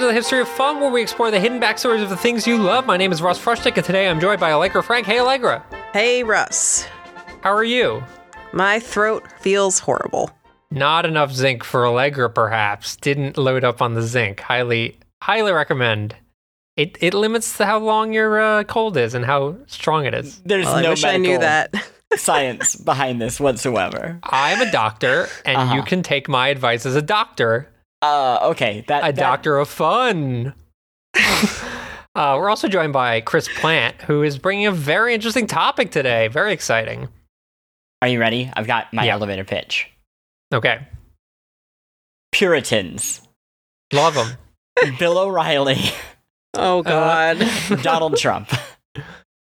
to the History of Fun, where we explore the hidden backstories of the things you love. My name is Russ Frushtick, and today I'm joined by Allegra Frank. Hey, Allegra. Hey, Russ. How are you? My throat feels horrible. Not enough zinc for Allegra, perhaps. Didn't load up on the zinc. Highly, highly recommend. It it limits how long your uh, cold is and how strong it is. There's Well, I no wish I knew that. science behind this whatsoever. I'm a doctor, and Uh-huh. you can take my advice as a doctor. Uh, okay, that a that- doctor of fun. uh, we're also joined by Chris Plante, who is bringing a very interesting topic today. Very exciting. Are you ready? I've got my Yeah. elevator pitch. Okay, Puritans, love them. Bill O'Reilly, Oh, God. Donald Trump.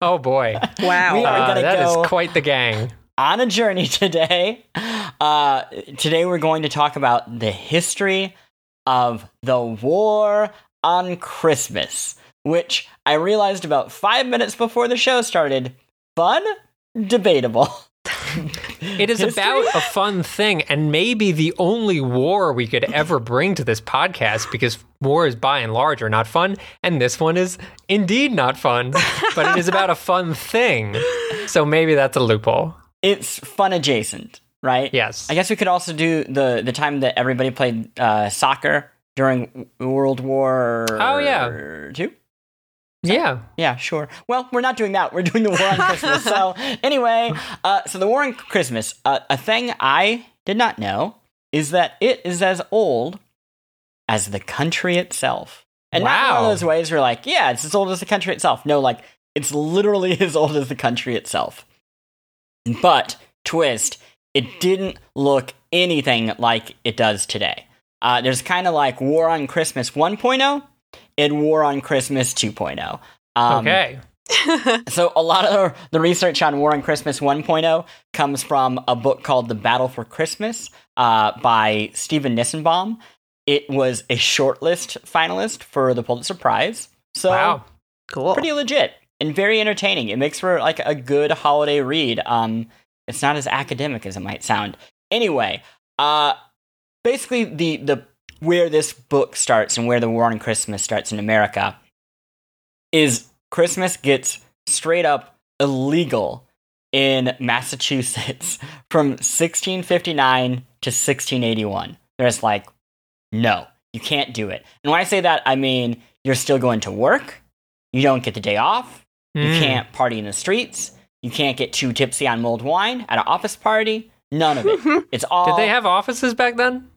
Oh boy, wow. we are Uh, gonna that is quite the gang. on a journey today. Uh, today we're going to talk about the history of the War on Christmas, which I realized about five minutes before the show started. Fun, debatable. It is History? about a fun thing, and maybe the only war we could ever bring to this podcast, because wars by and large are not fun, and this one is indeed not fun, but it is about a fun thing. So maybe that's a loophole. It's fun adjacent, right? Yes. I guess we could also do the the time that everybody played uh, soccer during World War. Oh, yeah. two. Yeah. Yeah, sure. Well, we're not doing that. We're doing the war on Christmas. So anyway, uh, so the war on Christmas. Uh, a thing I did not know is that it is as old as the country itself. And not one of those ways where like, yeah, it's as old as the country itself. No, like it's literally as old as the country itself. But twist, it didn't look anything like it does today. Uh, there's kind of like War on Christmas 1.0 and War on Christmas 2.0. Um, Okay. So a lot of the research on War on Christmas 1.0 comes from a book called The Battle for Christmas uh, by Stephen Nissenbaum. It was a shortlist finalist for the Pulitzer Prize. So wow. cool. pretty legit and very entertaining. It makes for like a good holiday read. Um, it's not as academic as it might sound. Anyway, uh, basically the the where this book starts and where the War on Christmas starts in America is Christmas gets straight up illegal in Massachusetts from 1659 to 1681. There's like, no, you can't do it. And when I say that, I mean you're still going to work. You don't get the day off. You Mm. can't party in the streets. You can't get too tipsy on mulled wine at an office party. None of it. It's all. Did they have offices back then?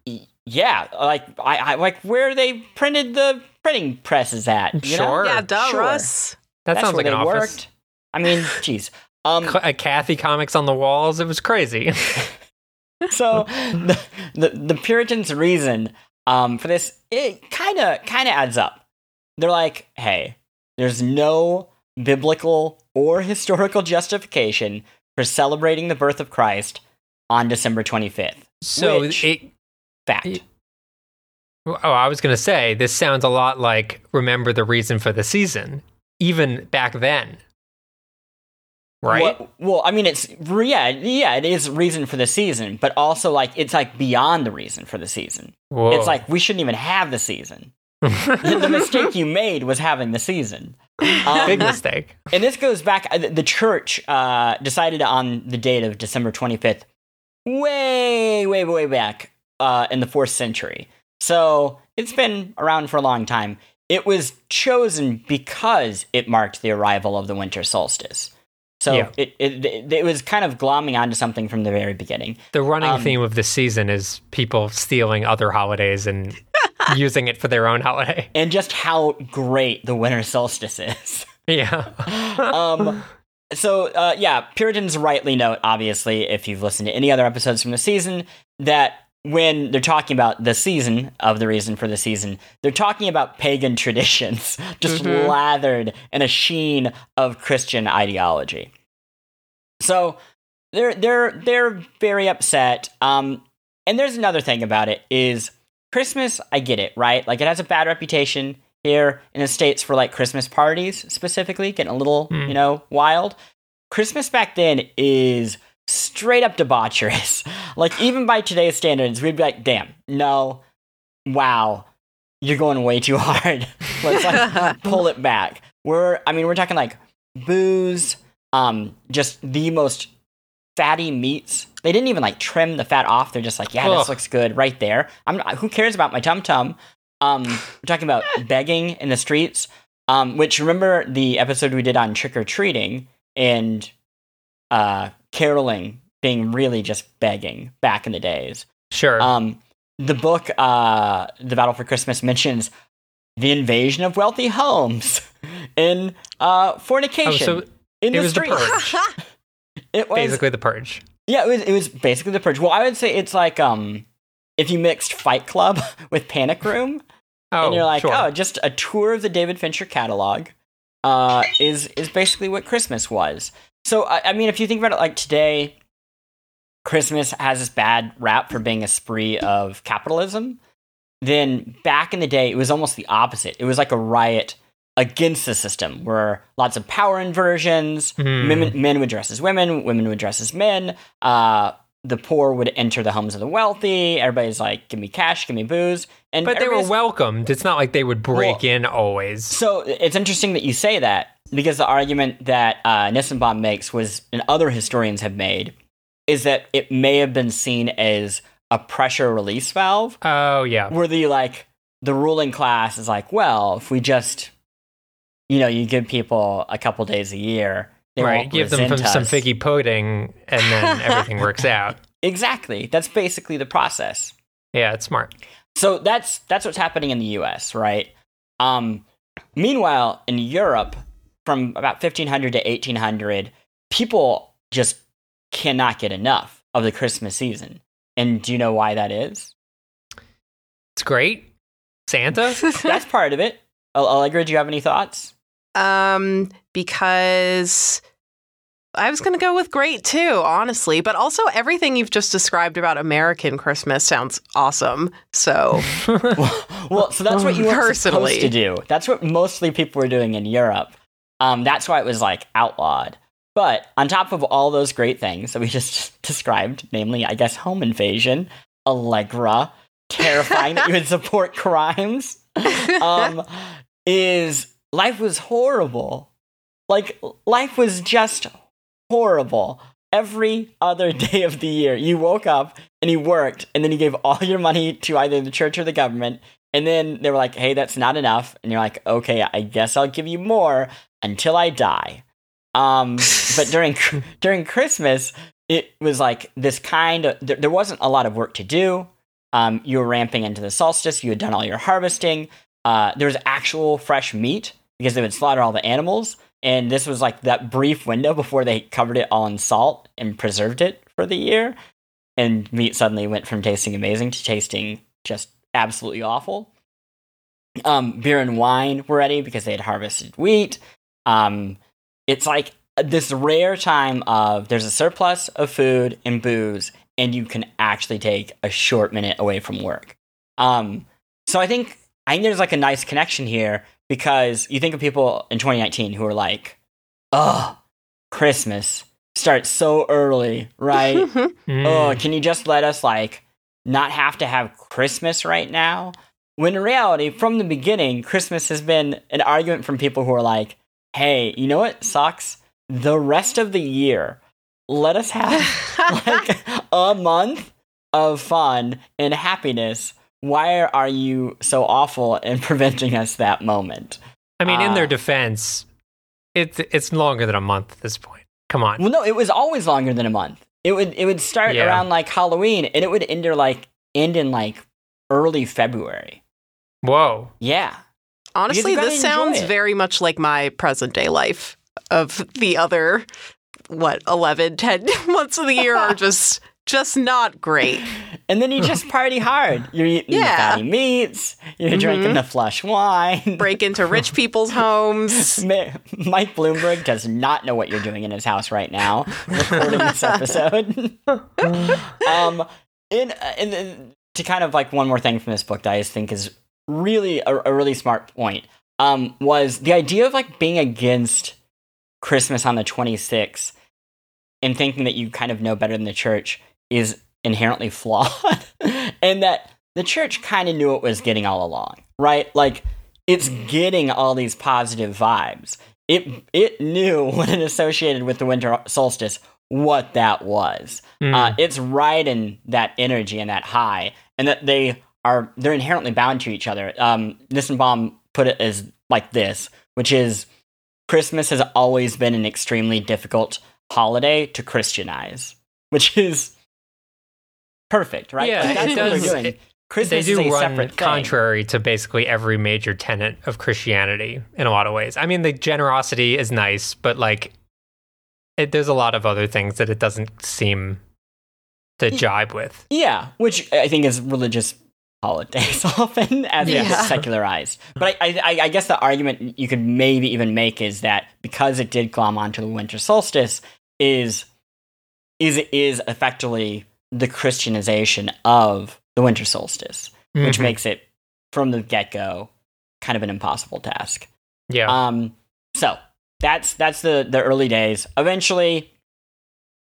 Yeah, like I, I like where they printed the printing presses at. You know? Sure. yeah, duh, Sure. Russ. That That's sounds where like an they office. worked. I mean, jeez. Um, C- Cathy comics on the walls. It was crazy. so the, the the Puritans' reason um, for this it kind of kind of adds up. They're like, hey, there's no biblical or historical justification for celebrating the birth of Christ on December 25th. so Which- it. Fact. it- Oh, I was going to say this sounds a lot like remember the reason for the season, even back then. Right? Well, well, I mean, it's yeah, yeah, it is reason for the season, but also like it's like beyond the reason for the season. Whoa. It's like we shouldn't even have the season. the mistake you made was having the season. Um, big mistake. and this goes back. uh, The church uh, decided on the date of December 25th, way, way, way back uh, in the fourth century. So it's been around for a long time. It was chosen because it marked the arrival of the winter solstice. So Yeah. it, it it it was kind of glomming onto something from the very beginning. The running um, theme of the season is people stealing other holidays and using it for their own holiday. and just how great the winter solstice is. Yeah. um, so uh, yeah, Puritans rightly note, obviously, if you've listened to any other episodes from the season, that when they're talking about the season of the reason for the season, they're talking about pagan traditions, just Mhm. lathered in a sheen of Christian ideology. So they're they're they're very upset. Um, and there's another thing about it is Christmas. I get it, right? Like it has a bad reputation here in the states for like Christmas parties specifically, getting a little Hmm. you know wild. Christmas back then is straight up debaucherous. like even by today's standards, we'd be like, damn, no, wow. you're going way too hard. Let's like pull it back. We're, I mean, we're talking like booze, um, just the most fatty meats. They didn't even like trim the fat off. They're just like, yeah, Ugh. this looks good right there. I'm, who cares about my tum tum? Um, we're talking about begging in the streets. Um, which remember the episode we did on trick or treating and uh, caroling being really just begging back in the days. Sure. Um, the book, uh, The Battle for Christmas, mentions the invasion of wealthy homes in uh, oh, fornication so in it the was the streets. purge. It was Basically, the purge. yeah, it was it was basically the purge. Well, I would say it's like um if you mixed Fight Club with Panic Room, Oh, and you're like, sure. oh, just a tour of the David Fincher catalog, uh, is is basically what Christmas was. So I, I mean, if you think about it, like today, Christmas has this bad rap for being a spree of capitalism. Then back in the day, it was almost the opposite. It was like a riot against the system, where lots of power inversions, Hmm. men, men would dress as women, women would dress as men. Uh, the poor would enter the homes of the wealthy. Everybody's like, "Give me cash, give me booze," and But they were welcomed. It's not like they would break Well- in always. so it's interesting that you say that because the argument that uh, Nissenbaum makes was, and other historians have made, is that it may have been seen as a pressure release valve, Oh yeah. where the like the ruling class is like, well, if we just, you know, you give people a couple days a year, they right. Give them some, some figgy pudding, and then everything works out. Exactly. That's basically the process. Yeah, it's smart. So that's that's what's happening in the U.S. Right. Um, meanwhile, in Europe, from about 1500 to 1800, people just cannot get enough of the Christmas season. And do you know why that is? It's great. Santa. That's part of it. Al- Allegra, do you have any thoughts? Um, because I was going to go with great too, honestly. But also, everything you've just described about American Christmas sounds awesome. So, well, so that's what you were Personally. supposed to do. That's what mostly people were doing in Europe. Um, that's why it was like outlawed. But on top of all those great things that we just described, namely, I guess, home invasion, Allegra, terrifying that you would support crimes, um, is life was horrible. Like life was just horrible. Every other day of the year, you woke up and you worked, and then you gave all your money to either the church or the government. And then they were like, hey, that's not enough. And you're like, okay, I guess I'll give you more until I die. Um, but during during Christmas, it was like this kind of there, there wasn't a lot of work to do. Um, you were ramping into the solstice. You had done all your harvesting. Uh, there was actual fresh meat because they would slaughter all the animals. And this was like that brief window before they covered it all in salt and preserved it for the year. And meat suddenly went from tasting amazing to tasting just absolutely awful. Um, beer and wine were ready because they had harvested wheat. Um, it's like this rare time of there's a surplus of food and booze, and you can actually take a short minute away from work. Um, so I think I think there's like a nice connection here because you think of people in 2019 who are like, "Oh, Christmas starts so early, right? Mm. oh, can you just let us like not have to have Christmas right now? When in reality, from the beginning, Christmas has been an argument from people who are like, hey, you know what sucks? The rest of the year, let us have like a month of fun and happiness. Why are you so awful in preventing us that moment? I mean, in uh, their defense, it's it's longer than a month at this point. Come on. Well, no, it was always longer than a month. It would it would start Yeah. around like Halloween, and it would end or like end in like early February. Whoa. Yeah, Honestly, gotta this sounds it. very much like my present day life of the other, what, 11, 10 months of the year are just just not great. and then you just party hard. You're eating the Yeah. fatty meats. You're drinking the flush wine. Break into rich people's homes. Mike Bloomberg does not know what you're doing in his house right now, recording this episode. um, in, in, in to kind of like one more thing from this book that I just think is really a, a really smart point. Um, was the idea of like being against Christmas on the 26th and thinking that you kind of know better than the church is inherently flawed, and that the church kind of knew it was getting all along, right? Like it's getting all these positive vibes. It it knew when it associated with the winter solstice what that was. Mm. Uh, it's riding that energy and that high, and that they are they're inherently bound to each other. Um, Nissenbaum put it as like this, which is Christmas has always been an extremely difficult holiday to Christianize, which is perfect, right? Yeah, Like, that's it what does- they're doing. it- Christmas they do is a run separate thing. contrary to basically every major tenet of Christianity in a lot of ways. I mean, the generosity is nice, but like, it, there's a lot of other things that it doesn't seem to jibe with. Yeah, which I think is religious holidays often as Yeah. get secularized. But I, I, I guess the argument you could maybe even make is that because it did glom onto the winter solstice, is is is effectively the Christianization of the winter solstice, which Mhm. makes it from the get go kind of an impossible task. yeah. Um, so that's that's the the early days. Eventually,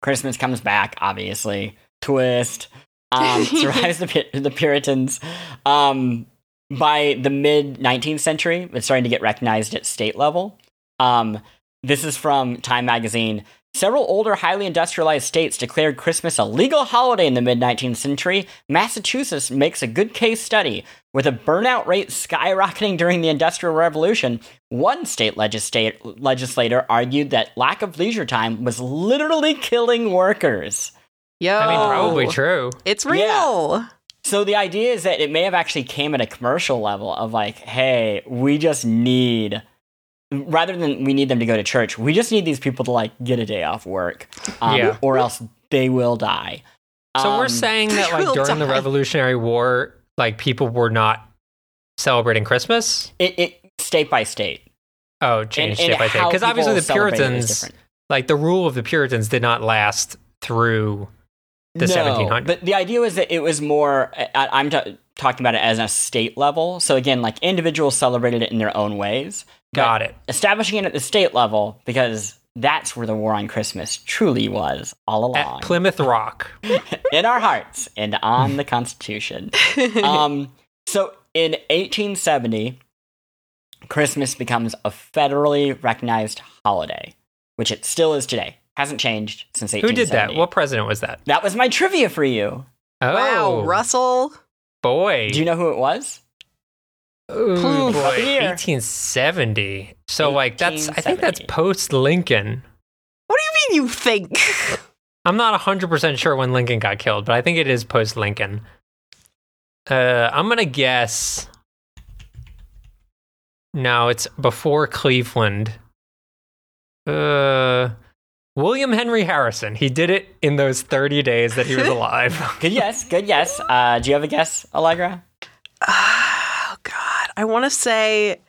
Christmas comes back. Obviously, twist um, survives the the Puritans. Um, by the mid 19th century, it's starting to get recognized at state level. Um, this is from Time magazine. Several older, highly industrialized states declared Christmas a legal holiday in the mid 19th century. Massachusetts makes a good case study. With a burnout rate skyrocketing during the Industrial Revolution, one state legisla- legislator argued that lack of leisure time was literally killing workers. Yo, I mean, probably true. It's real. So the idea is that it may have actually came at a commercial level of like, hey, we just need rather than we need them to go to church, we just need these people to like get a day off work, um, Yeah. or else they will die. So we're Um, saying that like during the. Revolutionary War, like people were not celebrating Christmas. it, it state by state, Oh, changed and state by state. Because obviously the celebrate it is Puritans, like the rule of the Puritans, did not last through. the no, 1700s. But the idea was that it was more. I, I'm t- talking about it as a state level. So again, like individuals celebrated it in their own ways. But Got it. Establishing it at the state level because that's where the war on Christmas truly was all along. At Plymouth Rock. in our hearts and on the Constitution. um, so in 1870, Christmas becomes a federally recognized holiday, which it still is today. Hasn't changed since Who did that? What president was that? That was my trivia for you. Oh, Wow, Russell. boy. Do you know who it was? Ooh, boy. 1870. So like that's I think that's post Lincoln. What do you mean you think? I'm not 100% sure when Lincoln got killed, but I think it is post Lincoln. Uh, I'm going to guess. No, it's before Cleveland. Uh, William Henry Harrison. He did it in those 30 days that he was alive. Good yes, good yes. Uh, do you have a guess, Allegra? I want to say.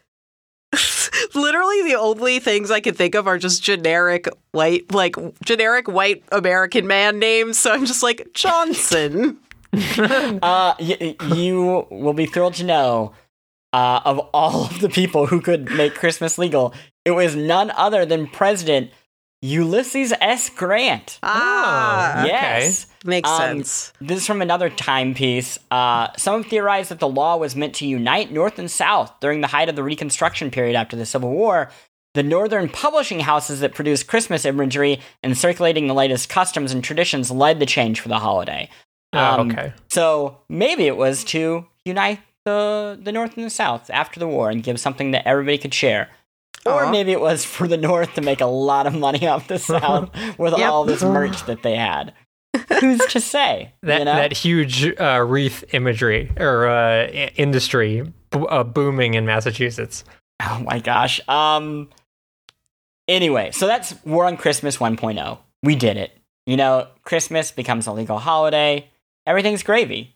Literally, the only things I can think of are just generic white, like generic white American man names. So I'm just like Johnson. Uh, y- you will be thrilled to know uh, of all of the people who could make Christmas legal, it was none other than President Ulysses S. Grant. Ah, okay. Yes. makes Um, sense. This is from another timepiece. Uh, some theorize that the law was meant to unite North and South during the height of the Reconstruction period after the Civil War. The northern publishing houses that produced Christmas imagery and circulating the latest customs and traditions led the change for the holiday. Oh, Um, okay. So maybe it was to unite the the North and the South after the war and give something that everybody could share. Or maybe it was for the North to make a lot of money off the South with Yep. all this merch that they had. Who's to say? That you know? that huge uh, wreath imagery or uh, industry b- uh, booming in Massachusetts. Oh my gosh. Um. Anyway, so that's War on Christmas 1.0. We did it. You know, Christmas becomes a legal holiday. Everything's gravy.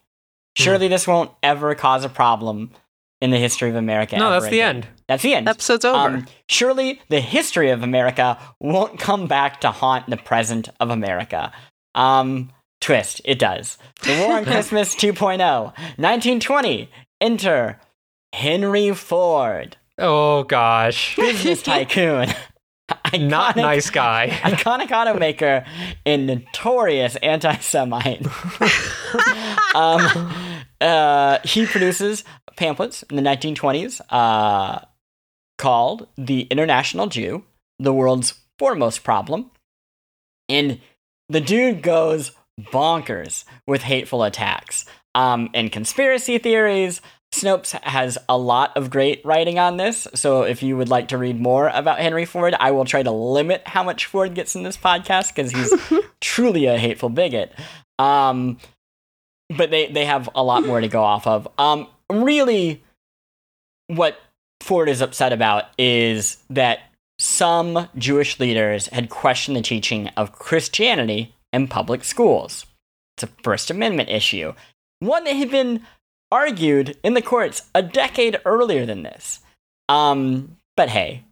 Hmm. Surely this won't ever cause a problem in the history of America. no, that's the end. That's the end. Episode's over. Um, surely the history of America won't come back to haunt the present of America. Um, twist, it does. The War on Christmas 2.0. 1920, enter Henry Ford, Oh gosh, business tycoon. not Iconic- nice guy. Iconic automaker and notorious anti Semite. um, uh, he produces pamphlets in the 1920s uh, called The International Jew, the world's foremost problem. And the dude goes bonkers with hateful attacks um, and conspiracy theories. Snopes has a lot of great writing on this. So if you would like to read more about Henry Ford, I will try to limit how much Ford gets in this podcast because he's truly a hateful bigot. Um, but they, they have a lot more to go off of. Um, really, what Ford is upset about is that some Jewish leaders had questioned the teaching of Christianity in public schools. It's a First Amendment issue, one that had been argued in the courts a decade earlier than this. Um, but hey,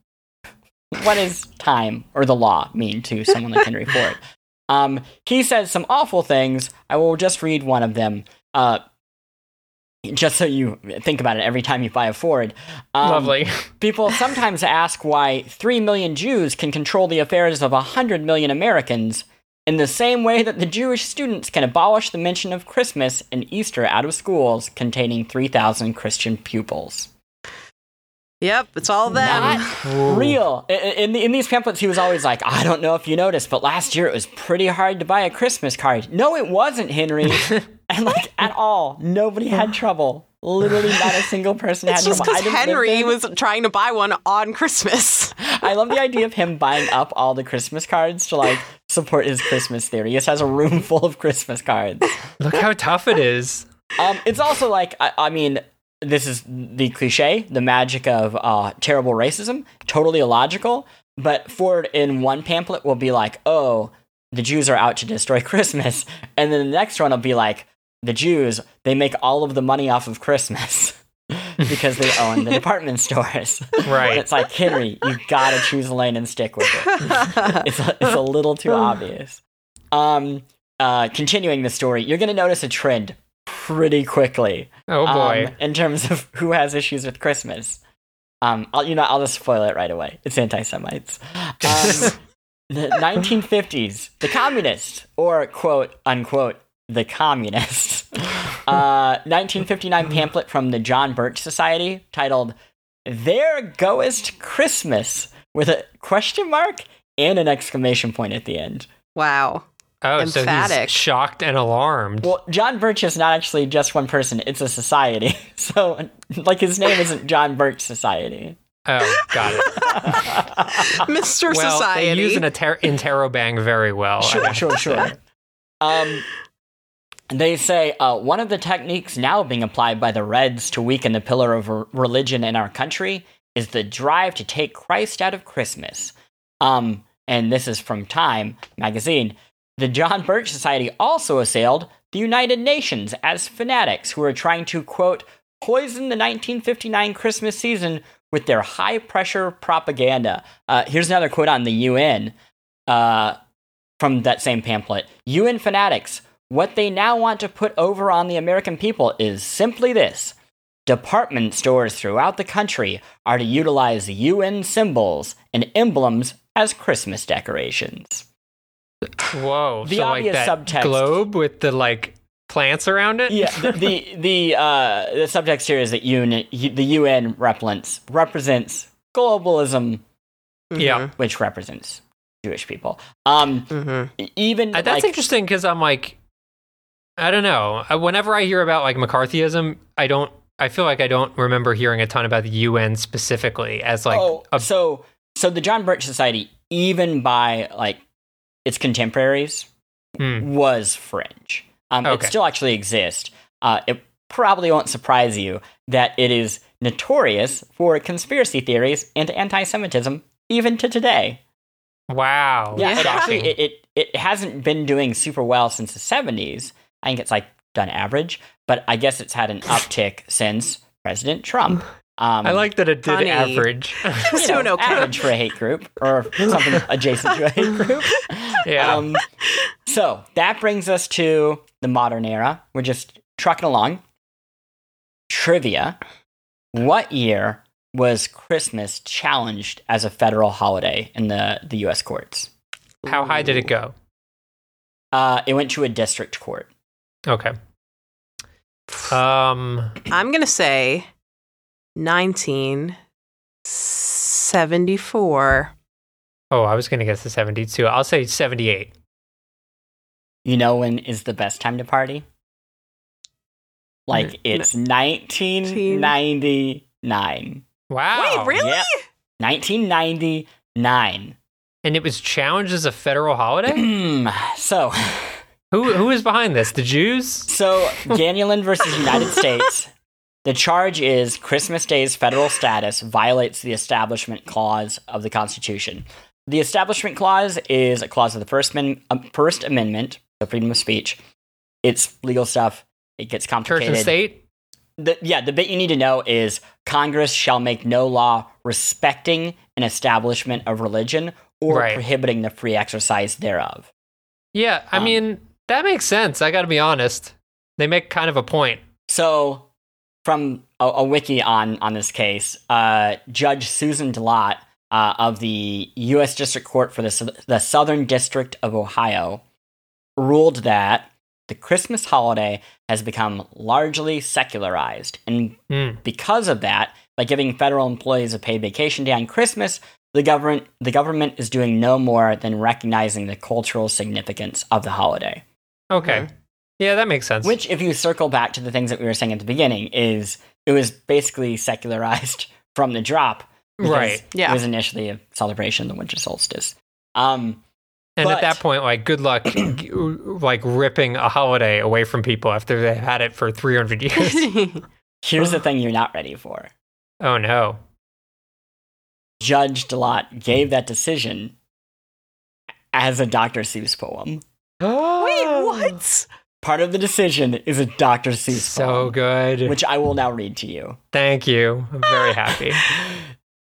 what does time or the law mean to someone like Henry Ford? Um, he says some awful things. I will just read one of them. Uh, just so you think about it every time you buy a Ford. Um, Lovely. People sometimes ask why 3 million Jews can control the affairs of 100 million Americans in the same way that the Jewish students can abolish the mention of Christmas and Easter out of schools containing 3,000 Christian pupils. Yep, it's all them. Not real. I- I- In, in these pamphlets, he was always like, I don't know if you noticed, but last year it was pretty hard to buy a Christmas card. No, it wasn't, Henry. and like, at all. Nobody had trouble. Literally, not a single person It's had just trouble. I because Henry was trying to buy one on Christmas. I love the idea of him buying up all the Christmas cards to like support his Christmas theory. He just has a room full of Christmas cards. Look how tough it is. Um, it's also like I, I mean, this is the cliche, the magic of uh, terrible racism, totally illogical. But Ford in one pamphlet will be like, "Oh, the Jews are out to destroy Christmas," and then the next one will be like, "The Jews they make all of the money off of Christmas." because they own the department stores. Right. And it's like, Henry, you gotta choose a lane and stick with it. it's, a, it's a little too obvious. Um, uh, continuing the story, you're gonna notice a trend pretty quickly. Oh boy. um, in terms of who has issues with Christmas. Um, I'll, you know, I'll just spoil it right away. It's anti-Semites. Um, the 1950s, the communists, or quote unquote, the communists. Uh, 1959 pamphlet from the John Birch Society titled "There Goest Christmas" with a question mark and an exclamation point at the end. wow. oh, so emphatic. he's shocked and alarmed. Well, John Birch is not actually just one person; it's a society. So, like, his name isn't John Birch Society. oh, got it. Mr. well, Society. they use an inter- interrobang very well. Sure, sure, sure. Um, they say uh, one of the techniques now being applied by the Reds to weaken the pillar of religion in our country is the drive to take Christ out of Christmas. Um, and this is from Time magazine. The John Birch Society also assailed the United Nations as fanatics who are trying to, quote, poison the 1959 Christmas season with their high pressure propaganda. Uh, here's another quote on the UN uh, from that same pamphlet UN fanatics, what they now want to put over on the American people is simply this. Department stores throughout the country are to utilize UN symbols and emblems as Christmas decorations. Whoa. The so like obvious that subtext- globe with the like plants around it? Yeah, the the the, uh, the subtext here is that UN, the UN represents represents globalism, Yeah. which represents Jewish people. Um, Mm-hmm. even Uh, that's like, interesting because I'm like, I don't know. Uh, Whenever I hear about like McCarthyism, I don't. I feel like I don't remember hearing a ton about the UN specifically as like oh, a so so the John Birch Society, even by like its contemporaries, Hmm. was fringe. Um, Okay. It still actually exists. Uh, it probably won't surprise you that it is notorious for conspiracy theories and anti-Semitism, even to today. wow. Yeah, it actually it, it it hasn't been doing super well since the seventies. I think it's like done average, but I guess it's had an uptick since President Trump. Um, I like that it did Funny. average. It's you know, doing okay. average for a hate group or something adjacent to a hate group. Yeah. Um, so that brings us to the modern era. We're just trucking along. Trivia: What year was Christmas challenged as a federal holiday in the the U.S. courts? How high did it go? Uh, it went to a district court. Okay. Um, I'm gonna say 1974. oh, I was gonna guess the 72. I'll say 78. You know when is the best time to party? Like it's 1999. Wow. Wait, really? Yep. 1999. And it was challenged as a federal holiday? so, who who is behind this? The Jews? so Ganulin versus United States. The charge is Christmas Day's federal status violates the Establishment Clause of the Constitution. The Establishment Clause is a clause of the First, Min- uh, First Amendment, the freedom of speech. It's legal stuff. It gets complicated. Church and state? the, yeah, the bit you need to know is Congress shall make no law respecting an establishment of religion or Right. prohibiting the free exercise thereof. Yeah, I Um, mean, that makes sense. I got to be honest. They make kind of a point. So, from a, a wiki on on this case, uh, Judge Susan Dlott uh, of the U.S. District Court for the the Southern District of Ohio ruled that the Christmas holiday has become largely secularized, and Hmm. because of that, by giving federal employees a paid vacation day on Christmas, the government the government is doing no more than recognizing the cultural significance of the holiday. Okay. Yeah, that makes sense. Which, if you circle back to the things that we were saying at the beginning, is it was basically secularized from the drop. Right. Yeah. It was initially a celebration of the winter solstice. Um, and but- at that point, like, good luck, like, ripping a holiday away from people after they've had it for 300 years. here's the thing you're not ready for. oh, no. Judge Dlott gave that decision as a Dr. Seuss poem. Wait, what? Part of the decision is a Dr. Seuss So poem, good. which I will now read to you. Thank you. I'm very happy.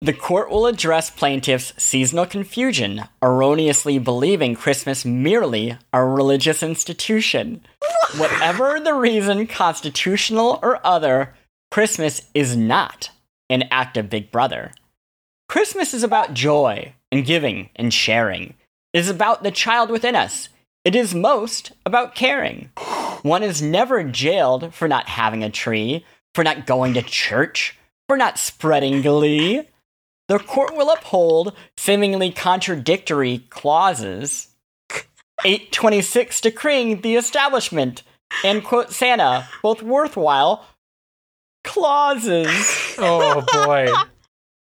The court will address plaintiffs' seasonal confusion, erroneously believing Christmas merely a religious institution. Whatever the reason, constitutional or other, Christmas is not an act of Big Brother. Christmas is about joy and giving and sharing. It is about the child within us. It is most about caring. One is never jailed for not having a tree, for not going to church, for not spreading glee. The court will uphold seemingly contradictory clauses. 826 decreeing the establishment and quote Santa, both worthwhile clauses. Oh, boy.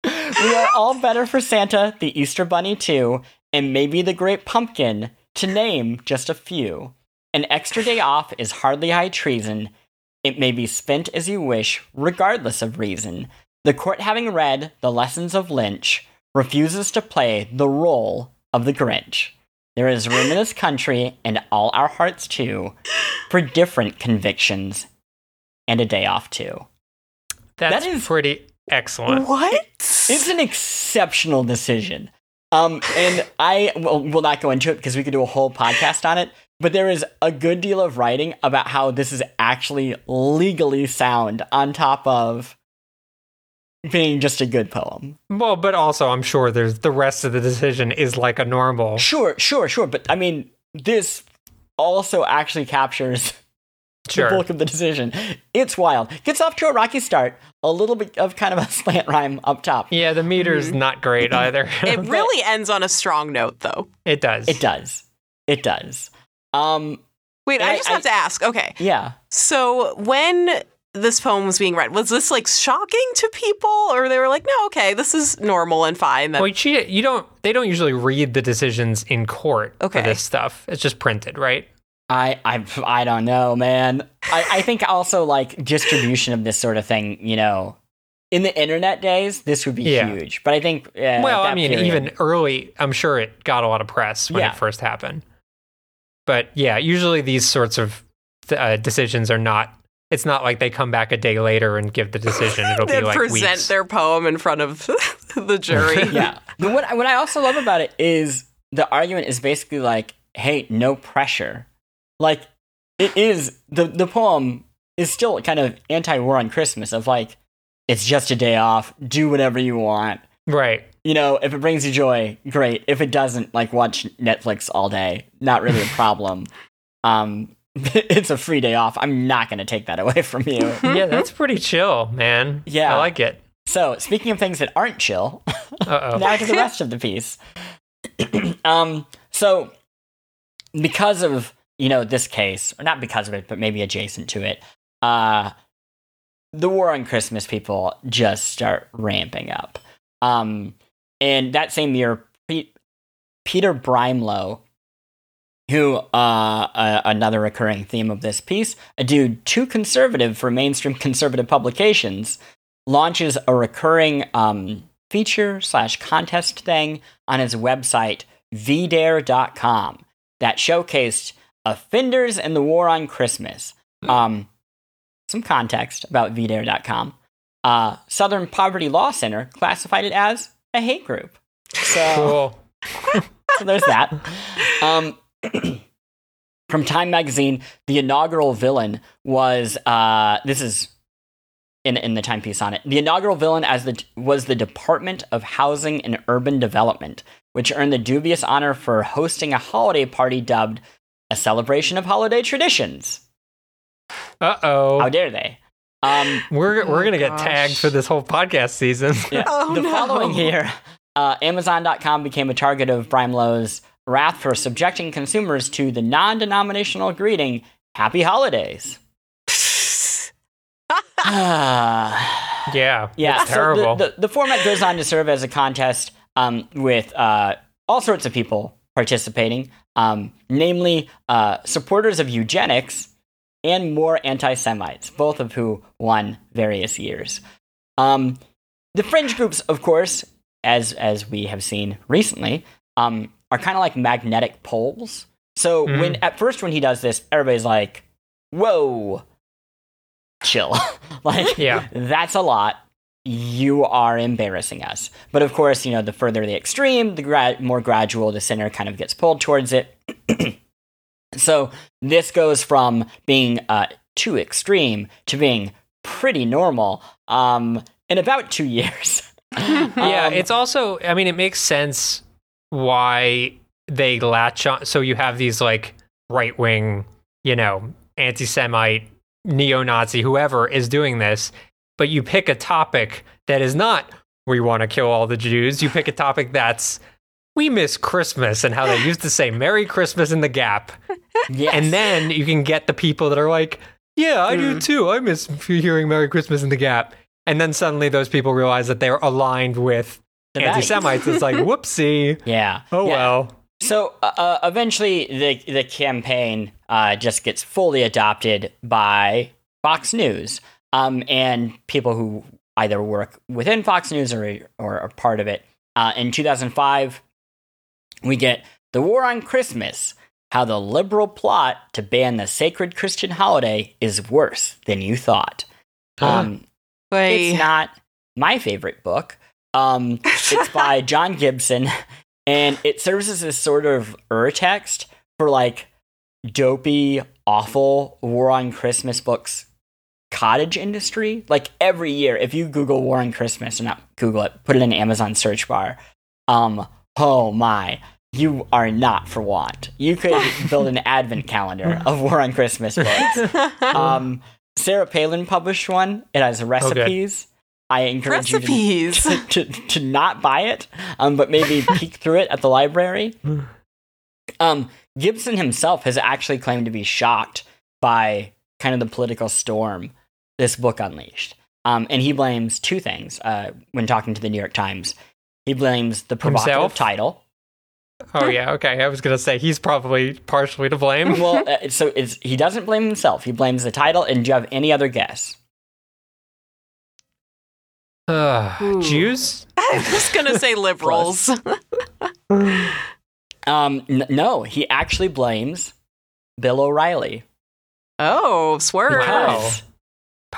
We are all better for Santa, the Easter Bunny too, and maybe the Great Pumpkin, to name just a few. An extra day off is hardly high treason. It may be spent as you wish, regardless of reason. The court, having read the lessons of Lynch, refuses to play the role of the Grinch. There is room in this country, and all our hearts too, for different convictions and a day off too. That's That is- pretty excellent. What? It's an exceptional decision. Um, and I will, will not go into it because we could do a whole podcast on it. But there is a good deal of writing about how this is actually legally sound on top of being just a good poem. Well, but also, I'm sure there's the rest of the decision is like a normal. Sure, sure, sure. But I mean, this also actually captures the bulk of the decision. It's wild. Gets off to a rocky start. A little bit of kind of a slant rhyme up top. Yeah, the meter's not great either. It really ends on a strong note, though. it does. It does. It does. Um, Wait, I I- just I- have to ask. Okay, yeah. so when this poem was being read, was this like shocking to people, or they were like, "No, okay, this is normal and fine"? That Well, you, you don't. They don't usually read the decisions in court Okay. for this stuff. It's just printed, right? I, I, I don't know, man. I, I think also like distribution of this sort of thing, you know, in the internet days, this would be Yeah. huge. But I think, uh, well, I mean, period- even early, I'm sure it got a lot of press when Yeah. it first happened. But yeah, usually these sorts of uh, decisions are not. It's not like they come back a day later and give the decision. It'll they be like present weeks. their poem in front of the jury. yeah. But what, what I also love about it is the argument is basically like, hey, no pressure. Like, it is, the, the poem is still kind of anti war on Christmas of like, it's just a day off, do whatever you want. right. you know, if it brings you joy, great. If it doesn't, like watch Netflix all day. Not really a problem. um, it's a free day off. I'm not going to take that away from you. yeah, that's pretty chill, man. Yeah. I like it. so, speaking of things that aren't chill, Uh oh. now to the rest of the piece. um, so because of you know this case, or not because of it, but maybe adjacent to it, uh, the war on Christmas people just start ramping up. Um, and that same year, Pe- Peter Brimelow, who uh, uh, another recurring theme of this piece, a dude too conservative for mainstream conservative publications, launches a recurring um, feature slash contest thing on his website vdare.com that showcased offenders in the war on christmas. Um, some context about vdare.com uh, southern poverty law center classified it as a hate group. So, Cool. so there's that. Um, from time magazine the inaugural villain was uh, this is in, in the timepiece on it. The inaugural villain as the was the Department of Housing and Urban Development, which earned the dubious honor for hosting a holiday party dubbed a celebration of holiday traditions. Uh oh. How oh. dare they? Um, We're we're Oh, gonna get tagged for this whole podcast season. yeah. Oh, the no. following year, uh, Amazon.com became a target of Brimelow's wrath for subjecting consumers to the non-denominational greeting "Happy Holidays." Ah. yeah. Yeah, It's terrible. The, the, the format goes on to serve as a contest um, with uh, all sorts of people participating, um, namely uh, supporters of eugenics and more anti Semites, both of who won various years. Um, the fringe groups, of course, as, as we have seen recently, um, are kind of like magnetic poles. So Mhm. when at first when he does this, everybody's like, "Whoa, chill!" like, Yeah. that's a lot. You are embarrassing us. But of course, you know, the further the extreme, the gra- more gradual the center kind of gets pulled towards it. so this goes from being uh, too extreme to being pretty normal um, in about two years. yeah, Um, it's also I mean it makes sense why they latch on so you have these like right wing, you know, anti Semite, neo Nazi, whoever is doing this, but you pick a topic that is not we want to kill all the Jews. You pick a topic that's we miss Christmas and how they used to say Merry Christmas in the Gap. yes. And then you can get the people that are like, Yeah, I do too. I miss hearing Merry Christmas in the Gap. And then suddenly those people realize that they're aligned with The anti Semites. It's like, whoopsie. Yeah. Oh Yeah. well. So uh, uh, eventually, the the campaign uh, just gets fully adopted by Fox News, um, and people who either work within Fox News or or are part of it. Uh, in 2005, we get the War on Christmas. How the liberal plot to ban the sacred Christian holiday is worse than you thought. Um, it's not my favorite book. Um, it's by John Gibson, and it serves as this sort of urtext for like dopey, awful War on Christmas books cottage industry. Like every year, if you Google War on Christmas, or not Google it, put it in Amazon search bar. Um, oh my. You are not for want. You could build an advent calendar of War on Christmas books. Um, Sarah Palin published one. It has recipes. I encourage Recipes. you to, to, to not buy it, um, but maybe peek through it at the library. Um, Gibson himself has actually claimed to be shocked by kind of the political storm this book unleashed. Um, and he blames two things uh, when talking to the New York Times. He blames the provocative Himself? title. Oh yeah. Okay. I was gonna say he's probably partially to blame. Well, uh, so it's, he doesn't blame himself. He blames the title. And do you have any other guess? Ugh, Ooh. Jews. I was gonna say liberals. Um, n- no, he actually blames Bill O'Reilly. oh, swerve. Wow. Because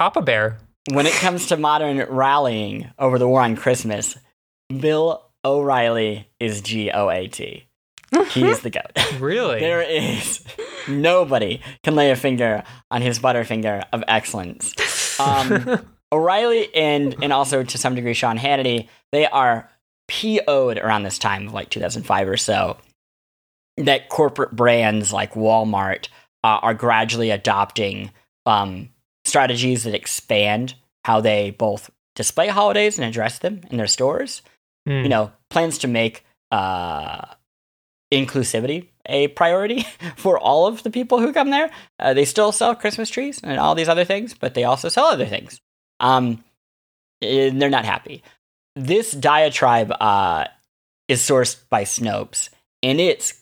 Papa Bear. when it comes to modern rallying over the war on Christmas, Bill O'Reilly is G O A T. He is the goat. Really? there is nobody can lay a finger on his butterfinger of excellence. Um, O'Reilly and and also to some degree Sean Hannity, they are PO'd around this time of like 2005 or so. That corporate brands like Walmart uh, are gradually adopting um, strategies that expand how they both display holidays and address them in their stores. Hmm. You know, plans to make uh, inclusivity a priority for all of the people who come there. Uh, they still sell Christmas trees and all these other things, but they also sell other things. Um, and they're not happy. This diatribe uh, is sourced by Snopes, and it's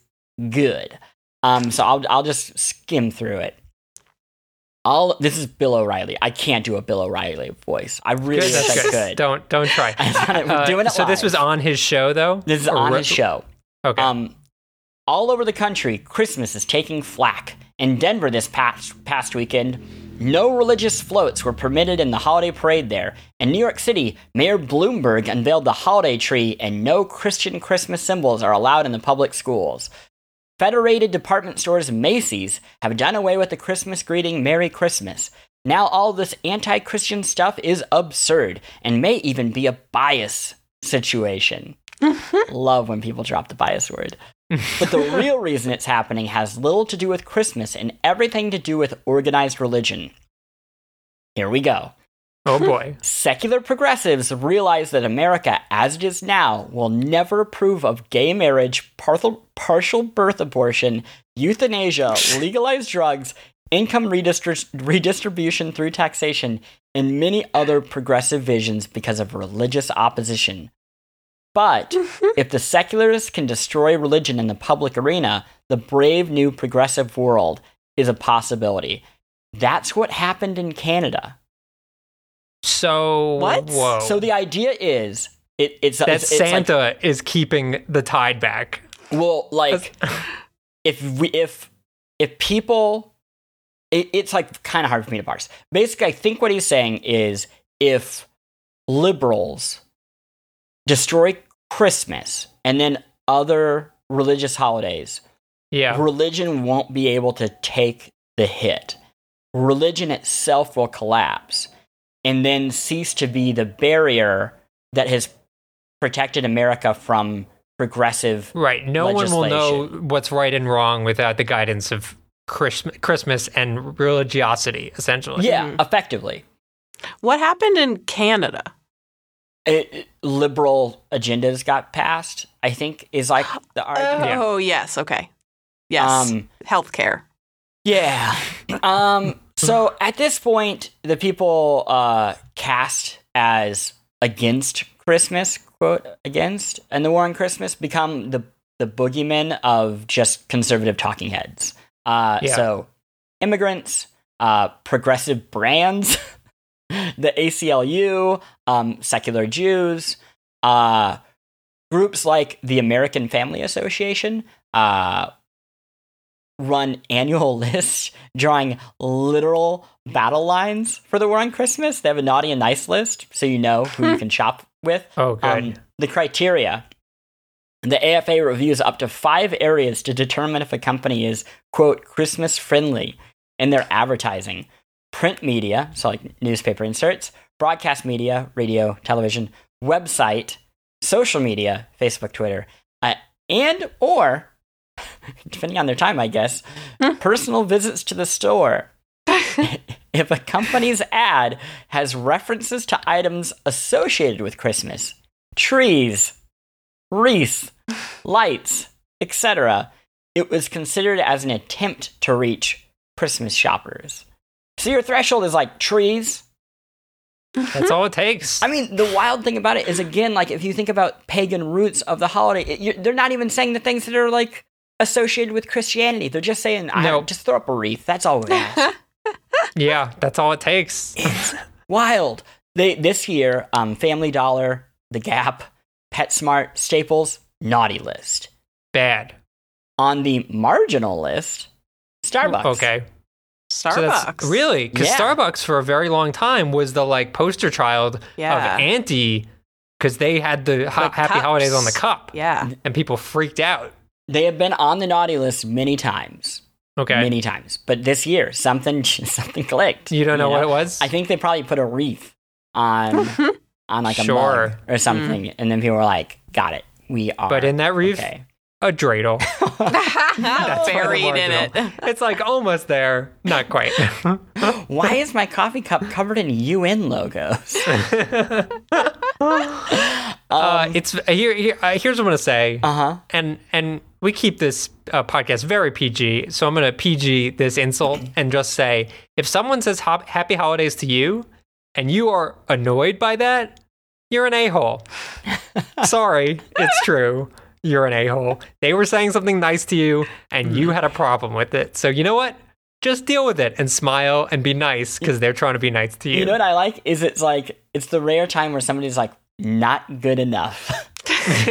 good. Um, so I'll I'll just skim through it. All this is Bill O'Reilly. I can't do a Bill O'Reilly voice. I really Good, wish that's I could. Don't don't try. We're Uh, doing it so this was on his show though. This is Or on re- his show. Okay. Um, all over the country, Christmas is taking flack. In Denver this past past weekend, no religious floats were permitted in the holiday parade there. In New York City, Mayor Bloomberg unveiled the holiday tree, and no Christian Christmas symbols are allowed in the public schools. Federated department stores Macy's have done away with the Christmas greeting Merry Christmas. Now all this anti-Christian stuff is absurd and may even be a bias situation. Love when people drop the bias word. But the real reason it's happening has little to do with Christmas and everything to do with organized religion. Here we go. Oh boy. Secular progressives realize that America, as it is now, will never approve of gay marriage, partial, partial birth abortion, euthanasia, legalized drugs, income redistri- redistribution through taxation, and many other progressive visions because of religious opposition. But if the secularists can destroy religion in the public arena, the brave new progressive world is a possibility. That's what happened in Canada. So What? Whoa. So the idea is it, it's that it's, it's like- Santa is keeping the tide back. well, like if we if if people, it, it's like kind of hard for me to parse. Basically, I think what he's saying is if liberals destroy Christmas and then other religious holidays, Yeah. religion won't be able to take the hit. Religion itself will collapse and then cease to be the barrier that has protected America from progressive. Right. No one will know what's right and wrong without the guidance of Christmas, Christmas and religiosity, essentially. Yeah, effectively. What happened in Canada? It, it- liberal agendas got passed, I think, is like the argument. Oh, yes. Okay. Yes. Um, Healthcare. Yeah. Um, so at this point, the people uh, cast as against Christmas, quote, against, and the war on Christmas become the, the boogeymen of just conservative talking heads. Uh, Yeah. So immigrants, uh, progressive brands, the ACLU, um, secular Jews, uh, groups like the American Family Association, uh, run annual lists drawing literal battle lines for the war on Christmas. They have a naughty and nice list, so you know who you can shop with. Oh, good. Um, the criteria. The AFA reviews up to five areas to determine if a company is, quote, Christmas friendly in their advertising. Print media, so like newspaper inserts, broadcast media, radio, television, website, social media, Facebook, Twitter, uh, and or, depending on their time, I guess, personal visits to the store. if a company's ad has references to items associated with Christmas, trees, wreaths, lights, etc., it was considered as an attempt to reach Christmas shoppers. So your threshold is like trees. That's all it takes. I mean, the wild thing about it is, again, like if you think about pagan roots of the holiday, it, you they're not even saying the things that are like associated with Christianity. They're just saying, I, No. just throw up a wreath. That's all we ask. yeah, that's all it takes. it's wild. They this year, um, Family Dollar, The Gap, PetSmart, Staples, naughty list. Bad. On the marginal list, Starbucks. Okay. Starbucks. that's really because Yeah. Starbucks for a very long time was the like poster child Yeah. of anti because they had the, ha- The happy holidays on the cup Yeah. and people freaked out. They have been on the naughty list many times. Okay. Many times. But this year, something something clicked. you don't know, what it was? I think they probably put a wreath on on like a Sure. mug or mm. something, and then people were like, "Got it. We are." but in that wreath, okay. A dreidel. That's Buried in it. It's like almost there, not quite. Why is my coffee cup covered in UN logos? uh, it's here. here uh, here's what I'm gonna say, Uh huh. and and we keep this uh, podcast very PG. So I'm gonna PG this insult and just say, if someone says hop- Happy Holidays to you, and you are annoyed by that, you're an a hole. Sorry, it's true. You're an a hole. They were saying something nice to you, and you had a problem with it. So you know what? Just deal with it and smile and be nice because they're trying to be nice to you. You know what I like is it's like it's the rare time where somebody's like not good enough.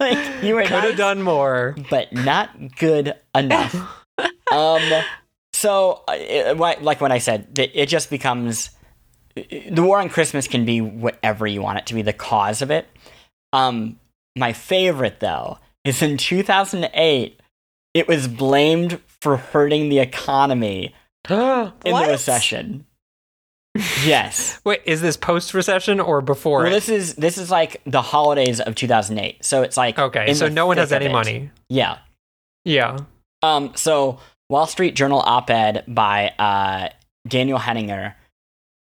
like you were Could have done more. but not good enough. um. So, uh, it, like when I said, it just becomes the war on Christmas can be whatever you want it to be. The cause of it. Um. My favorite though is in 2008. It was blamed for hurting the economy in the recession. Yes. Wait, is this post recession or before Well, it? this is this is like the holidays of 2008. So it's like Okay, so no one has any money. Yeah. Yeah. Um. So Wall Street Journal op-ed by uh, Daniel Henninger,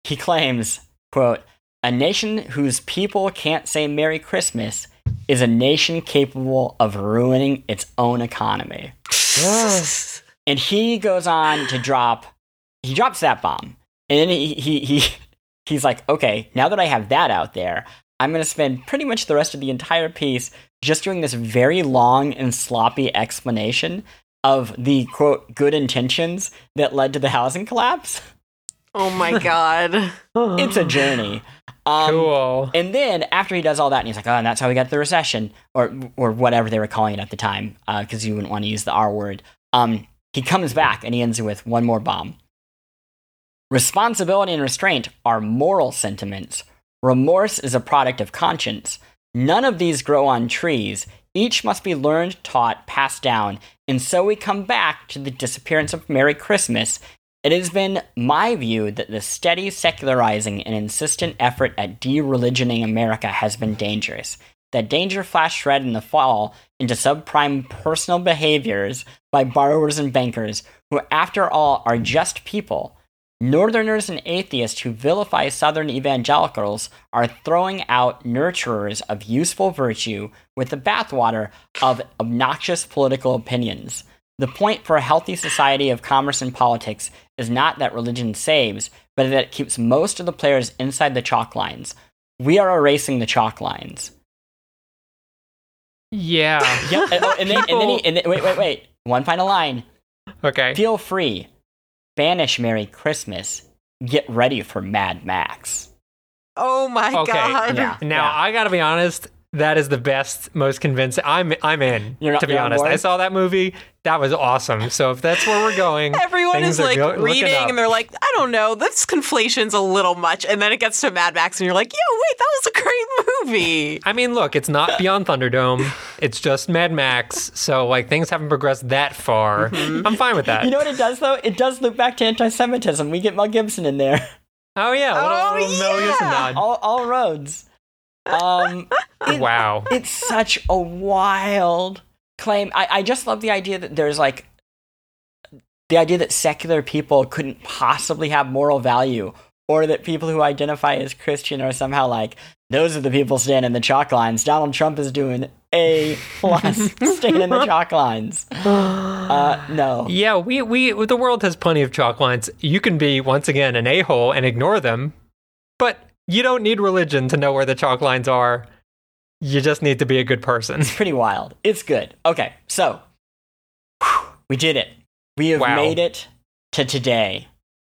he claims, "quote A nation whose people can't say Merry Christmas is a nation capable of ruining its own economy." And he goes on to drop, he drops that bomb, and then he he, he he's like, okay, now that I have that out there, I'm gonna spend pretty much the rest of the entire piece just doing this very long and sloppy explanation of the quote good intentions that led to the housing collapse. oh my god. It's a journey. Um, cool. and then after he does all that, and he's like, "Oh, and that's how we got the recession, or or whatever they were calling it at the time, because you wouldn't want to use the R word." Um, he comes back and he ends with one more bomb. Responsibility and restraint are moral sentiments. Remorse is a product of conscience. None of these grow on trees. Each must be learned, taught, passed down. And so we come back to the disappearance of Merry Christmas. It has been my view that the steady secularizing and insistent effort at de religioning America has been dangerous. That danger flashed red in the fall into subprime personal behaviors by borrowers and bankers, who, after all, are just people. Northerners and atheists who vilify Southern evangelicals are throwing out nurturers of useful virtue with the bathwater of obnoxious political opinions. The point for a healthy society of commerce and politics is not that religion saves, but that it keeps most of the players inside the chalk lines. We are erasing the chalk lines. Yeah. Yeah, and, oh, and then, and then he, and then, wait, wait, wait. One final line. Okay. Feel free. Banish Merry Christmas. Get ready for Mad Max. Oh my Okay, god. yeah. Now I gotta be honest. That is the best, most convincing. I'm I'm in. You're not- to be you're honest. I saw that movie. That was awesome. So if that's where we're going, Everyone is like go- reading and they're like, I don't know, this conflation's a little much. And then it gets to Mad Max and you're like, yo, wait, that was a great movie. I mean, look, it's not Beyond Thunderdome. it's just Mad Max. So like things haven't progressed that far. I'm fine with that. Mm-hmm. You know what it does, though? It does loop back to anti Semitism. We get Mel Gibson in there. oh yeah, a little, Oh, little Mel Gibson yeah. nod. All, all roads. Um, it- Wow. It's such a wild claim. I, I just love the idea that there's like the idea that secular people couldn't possibly have moral value, or that people who identify as Christian are somehow like those are the people standing in the chalk lines. Donald Trump is doing a plus staying in the chalk lines. Uh, no. Yeah, we, we the world has plenty of chalk lines. You can be once again an a hole and ignore them, but you don't need religion to know where the chalk lines are. You just need to be a good person. It's pretty wild. It's good. Okay, so whew, we did it. We have Wow. made it to today.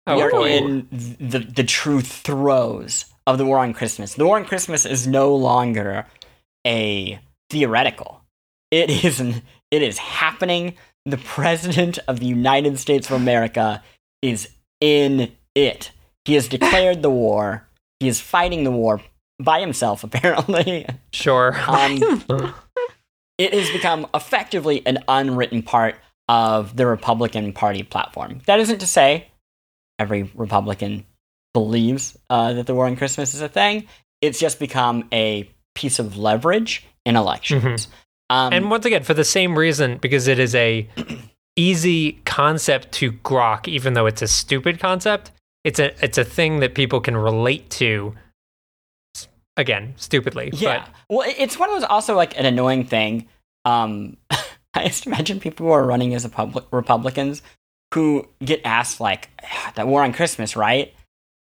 Oh we are boy. in the the true throes of the war on Christmas. The war on Christmas is no longer a theoretical. It is an, it is happening. The president of the United States of America is in it. He has declared the war. He is fighting the war by himself, apparently. Sure. Um, it has become effectively an unwritten part of the Republican Party platform. That isn't to say every Republican believes uh, that the war on Christmas is a thing. It's just become a piece of leverage in elections. Um, and once again, for the same reason, because it is a easy concept to grok, even though it's a stupid concept. It's a it's a thing that people can relate to. S- Again, stupidly. Yeah. well, it's one of those also like an annoying thing. Um, I just imagine people who are running as a public Republicans who get asked like that war on Christmas, right?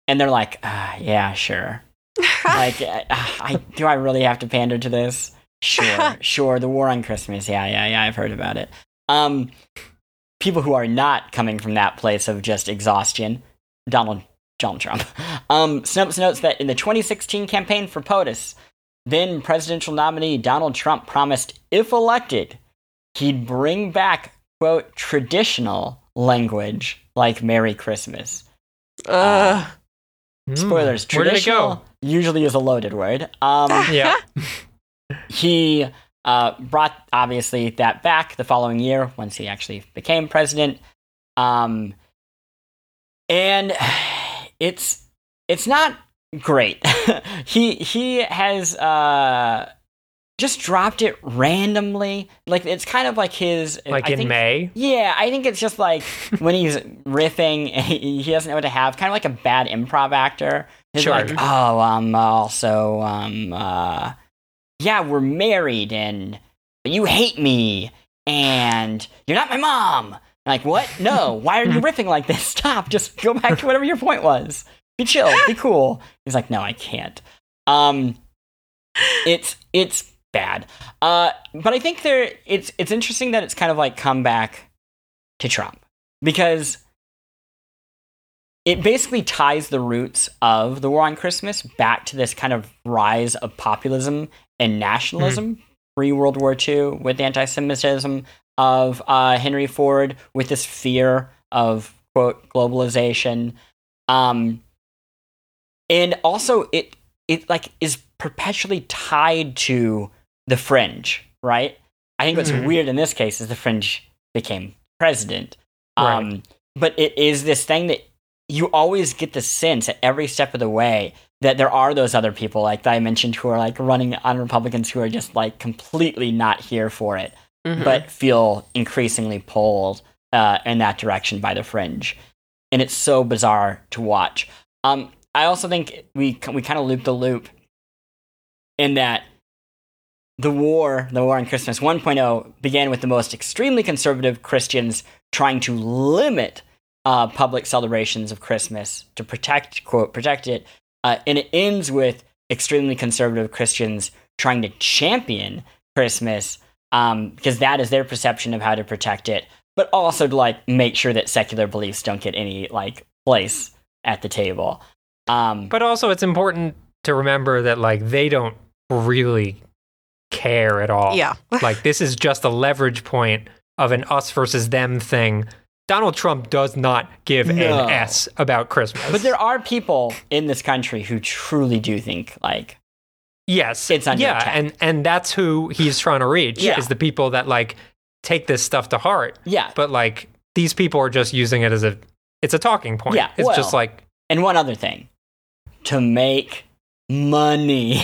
And they're like, uh, yeah, sure. like, uh, I do I really have to pander to this? Sure, sure. The war on Christmas. Yeah, yeah, yeah. I've heard about it. Um, people who are not coming from that place of just exhaustion. Donald Donald Trump. Um, Snopes notes that in the 2016 campaign for POTUS, then presidential nominee Donald Trump promised, if elected, he'd bring back quote traditional language like "Merry Christmas." Uh, but Spoilers. Hmm. Where did it traditional go? Usually is a loaded word. Um, Yeah. he uh, brought obviously that back the following year once he actually became president um, and it's it's not great he he has uh, just dropped it randomly like it's kind of like his like I in think- May. yeah, I think it's just like when he's riffing, he, he doesn't know what to have. Kind of like a bad improv actor. He's Sure. like, oh, um, also, um, uh, yeah, we're married, and you hate me, and you're not my mom. Like, what? No. Why are you riffing like this? Stop. Just go back to whatever your point was. Be chill. Be cool. He's like, no, I can't. Um, it's it's bad. Uh, but I think there it's it's interesting that it's kind of like come back to Trump because it basically ties the roots of the war on Christmas back to this kind of rise of populism and nationalism pre World War II with anti-Semitism of uh, Henry Ford with this fear of quote globalization, um, and also it it like is perpetually tied to the fringe, right? I think what's Mhm. weird in this case is the fringe became president. Right. Um, but it is this thing that you always get the sense at every step of the way that there are those other people, like that I mentioned, who are like running on Republicans who are just like completely not here for it, mhm. but feel increasingly pulled uh, in that direction by the fringe. And it's so bizarre to watch. Um, I also think we we kind of loop the loop in that the war, the war on Christmas 1.0, began with the most extremely conservative Christians trying to limit uh, public celebrations of Christmas to protect, quote, protect it. Uh, and it ends with extremely conservative Christians trying to champion Christmas um, because that is their perception of how to protect it, but also to like make sure that secular beliefs don't get any like place at the table. Um, But also, it's important to remember that like they don't really care at all. yeah. like this is just a leverage point of an us versus them thing. Donald Trump does not give No. an S about Christmas. but there are people in this country who truly do think like yes, it's under yeah, attack. and and that's who he's trying to reach Yeah. is the people that like take this stuff to heart. yeah. But like these people are just using it as a it's a talking point. Yeah, it's just like And one other thing, to make money.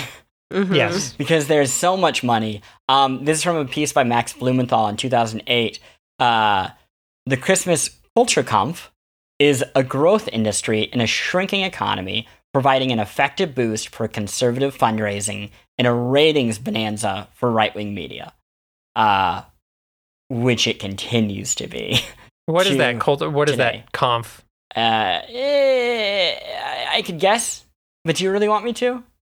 Mhm. yes, because there's so much money. Um, this is from a piece by Max Blumenthal in 2008. Uh, the Christmas Culture Conf is a growth industry in a shrinking economy, providing an effective boost for conservative fundraising and a ratings bonanza for right wing media, uh, which it continues to be. what is to that cult? What is today. that conf? Uh, eh, I I could guess, but do you really want me to?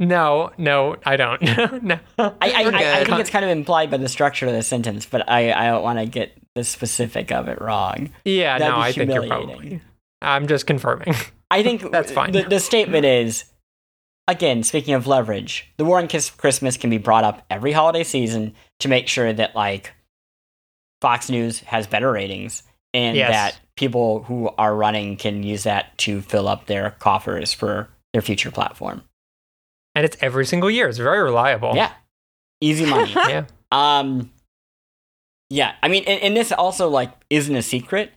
No, no, I don't. no. I, I, I, I think it's kind of implied by the structure of the sentence, but I, I don't want to get the specific of it wrong. Yeah, That'd no, be I think you're humiliating. probably. I'm just confirming. I think That's fine. The, the statement is again, speaking of leverage, the war on Kiss Christmas can be brought up every holiday season to make sure that like Fox News has better ratings and Yes. that people who are running can use that to fill up their coffers for their future platform. and it's every single year. It's very reliable. Yeah. Easy money. Yeah. Um, yeah, I mean, and, and this also like isn't a secret.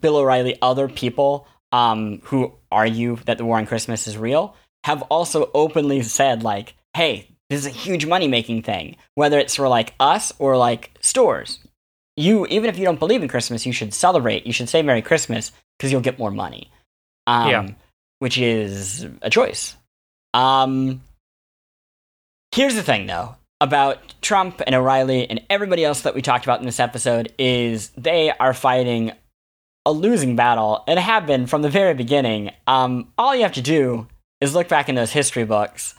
Bill O'Reilly, other people um, who argue that the war on Christmas is real, have also openly said like, "Hey, this is a huge money making thing, whether it's for like us or like stores. You, even if you don't believe in Christmas, you should celebrate. You should say Merry Christmas because you'll get more money. Um, Yeah. Which is a choice. Um, here's the thing, though, about Trump and O'Reilly and everybody else that we talked about in this episode is they are fighting a losing battle and have been from the very beginning. Um, all you have to do is look back in those history books,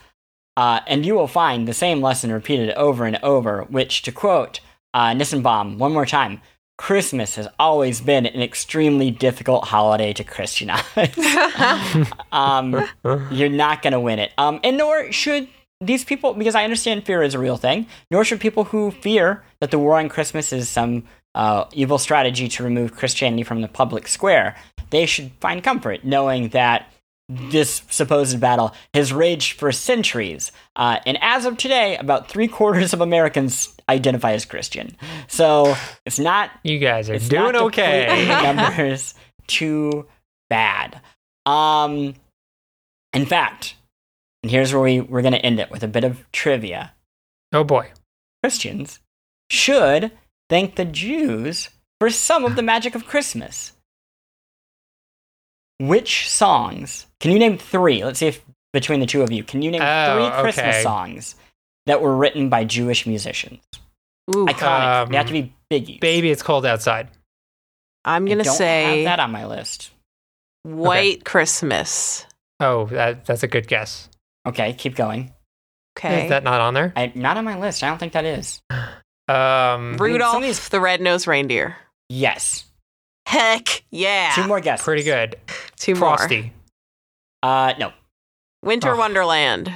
uh, and you will find the same lesson repeated over and over. Which, to quote uh, Nissenbaum one more time, Christmas has always been an extremely difficult holiday to Christianize. um, you're not going to win it. Um, and nor should these people, because I understand fear is a real thing, nor should people who fear that the war on Christmas is some uh, evil strategy to remove Christianity from the public square. They should find comfort knowing that this supposed battle has raged for centuries. Uh, and as of today, about three quarters of Americans identify as Christian. So it's not You guys are doing okay. numbers too bad. Um, in fact, and here's where we, we're going to end it with a bit of trivia. oh boy. Christians should thank the Jews for some of the magic of Christmas. Which songs? Can you name three? Let's see if between the two of you, can you name Oh, three Christmas okay. songs that were written by Jewish musicians? Ooh, Iconic. they have to Um, be biggies. Baby, it's cold outside. I'm gonna don't say have that on my list. White Christmas. Oh, that, that's a good guess. Okay, keep going. Okay. Is that not on there? I, not on my list. I don't think that is. Um, Rudolph some these- the Red-Nosed Reindeer. Yes. Heck yeah. Two more guesses. pretty good. Two more. Frosty. Uh, no. Winter Oh. Wonderland.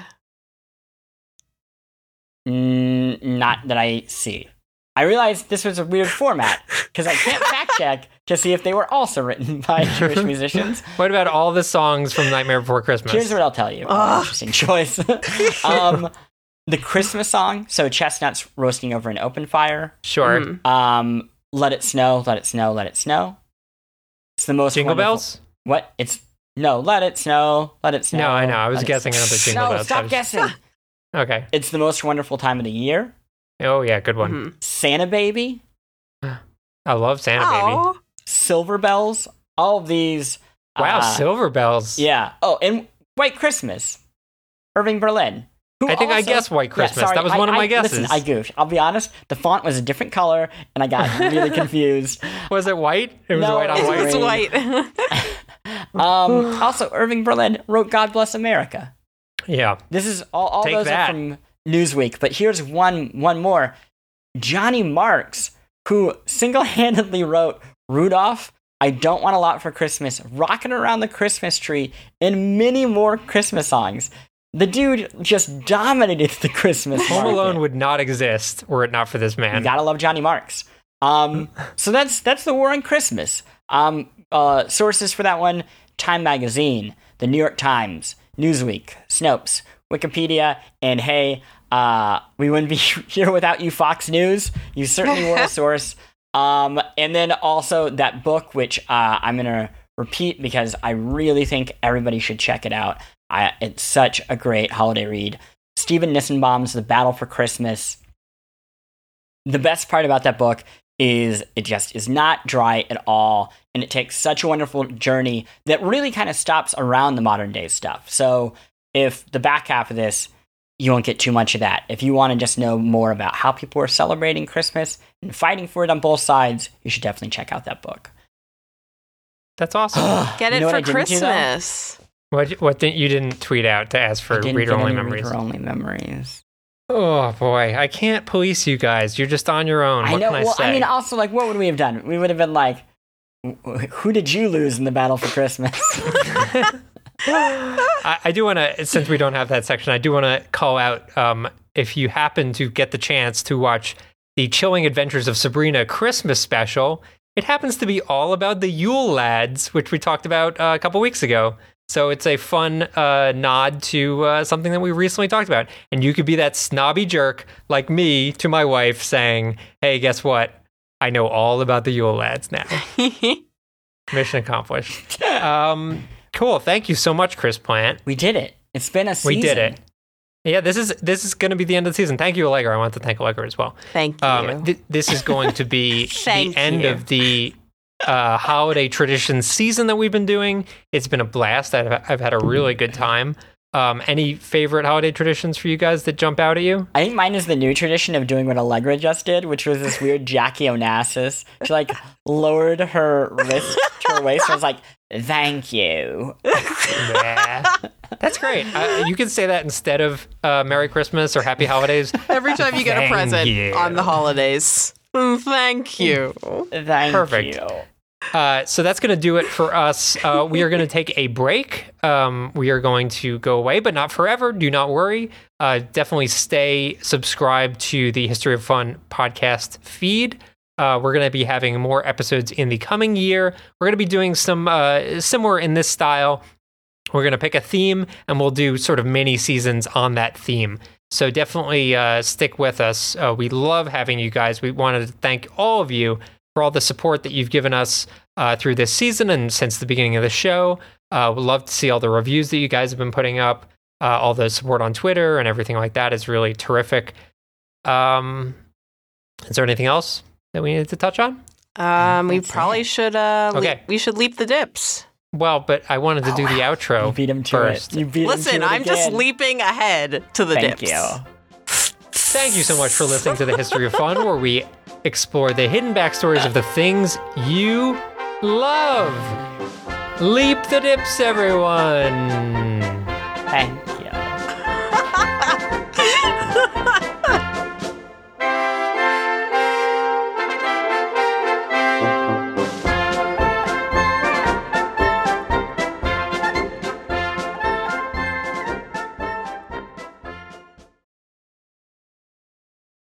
Mm, not that I see. I realized this was a weird format because I can't fact check to see if they were also written by Jewish musicians. What about all the songs from Nightmare Before Christmas? Here's what I'll tell you. Oh, interesting choice. um, the Christmas song, so chestnuts roasting over an open fire. sure. Mhm. Um, let it snow, let it snow, let it snow. It's the most Jingle wonderful- bells? What? It's no, let it snow, let it snow. No, I know. I was let it guessing another Jingle no, Bells. I stop was- guessing. Okay. it's the most wonderful time of the year. Oh, yeah, good one. Mhm. Santa Baby, I love Santa Baby. Oh, Silver Bells, all of these. Wow, uh, Silver Bells. Yeah. Oh, and White Christmas, Irving Berlin. Who I think I also- guessed White Yeah, Christmas. sorry, that was I- one of I- my guesses. Listen, I goofed. I'll be honest. The font was a different color, and I got really confused. was it white? It was No, white on it was white. it's green. white. Um, also, Irving Berlin wrote "God Bless America." Yeah. This is all. All Take those that. are from Newsweek. But here's one. One more. Johnny Marks, who single-handedly wrote Rudolph. I don't want a lot for Christmas, rocking around the Christmas tree, and many more Christmas songs. The dude just dominated the Christmas. Home market. Alone would not exist were it not for this You man. gotta love Johnny Marks. Um, so that's that's the war on Christmas. Um, uh, sources for that one: Time Magazine, the New York Times, Newsweek, Snopes, Wikipedia, and hey, uh, we wouldn't be here without you, Fox News. You certainly were a source. Um, and then also that book, which uh, I'm gonna repeat because I really think everybody should check it out. I, it's such a great holiday read. Stephen Nissenbaum's The Battle for Christmas the best part about that book is it just is not dry at all and it takes such a wonderful journey that really kind of stops around the modern day stuff so if the back half of this you won't get too much of that if you want to just know more about how people are celebrating christmas and fighting for it on both sides you should definitely check out that book That's awesome. Get You it know for I do. Christmas. What what didn't you didn't tweet out to ask for reader only memories? reader-only memories Oh boy, I can't police you guys. You're just on your own. I know. can I well, say? I mean, also, like, what would we have done? We would have been like, "Who did you lose in the battle for Christmas?" I, I do want to, since we don't have that section, I do want to call out um, if you happen to get the chance to watch the Chilling Adventures of Sabrina Christmas special. It happens to be all about the Yule Lads, which we talked about uh, a couple weeks ago. So it's a fun uh, nod to uh, something that we recently talked about. And you could be that snobby jerk like me to my wife saying, hey, guess what? I know all about the Yule Lads now. Mission accomplished. Um, cool. Thank you so much, Chris Plante. we did it. It's been a season. We did it. Yeah, this is this is going to be the end of the season. Thank you, Allegra. I want to thank Allegra as well. Thank you. Um, th- this is going to be the end you. of the uh, holiday tradition season that we've been doing. It's been a blast. I've, I've had a really good time. Um, any favorite holiday traditions for you guys that jump out at you? I think mine is the new tradition of doing what Allegra just did, which was this weird Jackie Onassis. She like lowered her wrist to her waist and was like, "Thank you." Yeah. That's great. Uh, you can say that instead of uh, Merry Christmas or Happy Holidays. Every time you get a present you. on the holidays. Thank you. Thank Perfect. you. Uh, so that's going to do it for us. Uh, we are going to take a break. Um, we are going to go away, but not forever. Do not worry. Uh, definitely stay subscribed to the History of Fun podcast feed. Uh, we're going to be having more episodes in the coming year. We're going to be doing some uh, similar in this style. We're going to pick a theme and we'll do sort of mini seasons on that theme. So definitely uh, stick with us. Uh, we love having you guys. We wanted to thank all of you for all the support that you've given us uh, through this season and since the beginning of the show. Uh, we'd love to see all the reviews that you guys have been putting up. Uh, all the support on Twitter and everything like that is really terrific. Um, is there anything else that we needed to touch on? Um, we probably should. Uh, le- Okay. we should leap the dips. Well, but I wanted to do the oh, You outro beat him to first. it. You beat him Listen, to it I'm just leaping ahead to the Thank dips. you. Thank you so much for listening to the History of Fun, where we explore the hidden backstories of the things you love. Leap the dips, everyone. Thank